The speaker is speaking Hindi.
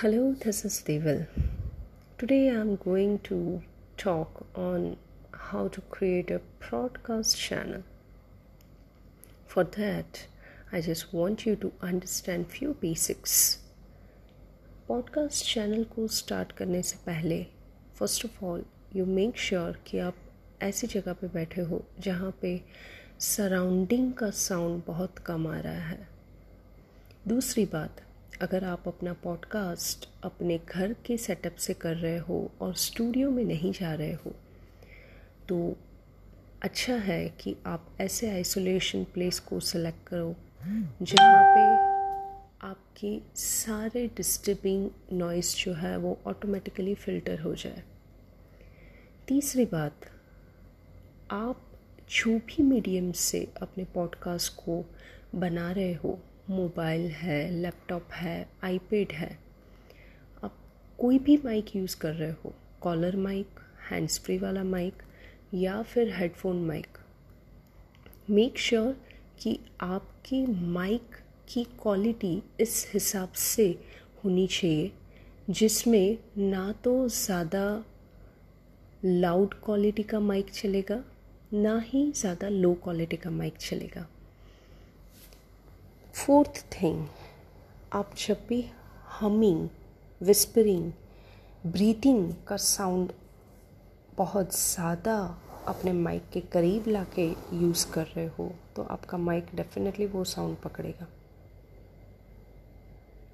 Hello, this is Deval. Today I'm going to talk on how to create a broadcast channel. For that, I just want you to understand few basics. Podcast channel को स्टार्ट करने से पहले first of all you make sure कि आप ऐसी जगह पे बैठे हो जहाँ पे सराउंडिंग का साउंड बहुत कम आ रहा है दूसरी बात अगर आप अपना पॉडकास्ट अपने घर के सेटअप से कर रहे हो और स्टूडियो में नहीं जा रहे हो तो अच्छा है कि आप ऐसे आइसोलेशन प्लेस को सिलेक्ट करो जहाँ पे आपकी सारे डिस्टर्बिंग नॉइस जो है वो ऑटोमेटिकली फ़िल्टर हो जाए। तीसरी बात, आप जो भी मीडियम से अपने पॉडकास्ट को बना रहे हो मोबाइल है, लैपटॉप है, आईपैड है। आप कोई भी माइक यूज़ कर रहे हो, कॉलर माइक हैंड्स फ्री वाला माइक या फिर हेडफोन माइक मेक श्योर कि आपकी माइक की क्वालिटी इस हिसाब से होनी चाहिए, जिसमें ना तो ज़्यादा लाउड क्वालिटी का माइक चलेगा, ना ही ज़्यादा लो क्वालिटी का माइक चलेगा। फोर्थ थिंग आप जब भी हमिंग विस्परिंग ब्रीथिंग का साउंड बहुत ज़्यादा अपने माइक के करीब ला के यूज़ कर रहे हो तो आपका माइक डेफिनेटली वो साउंड पकड़ेगा।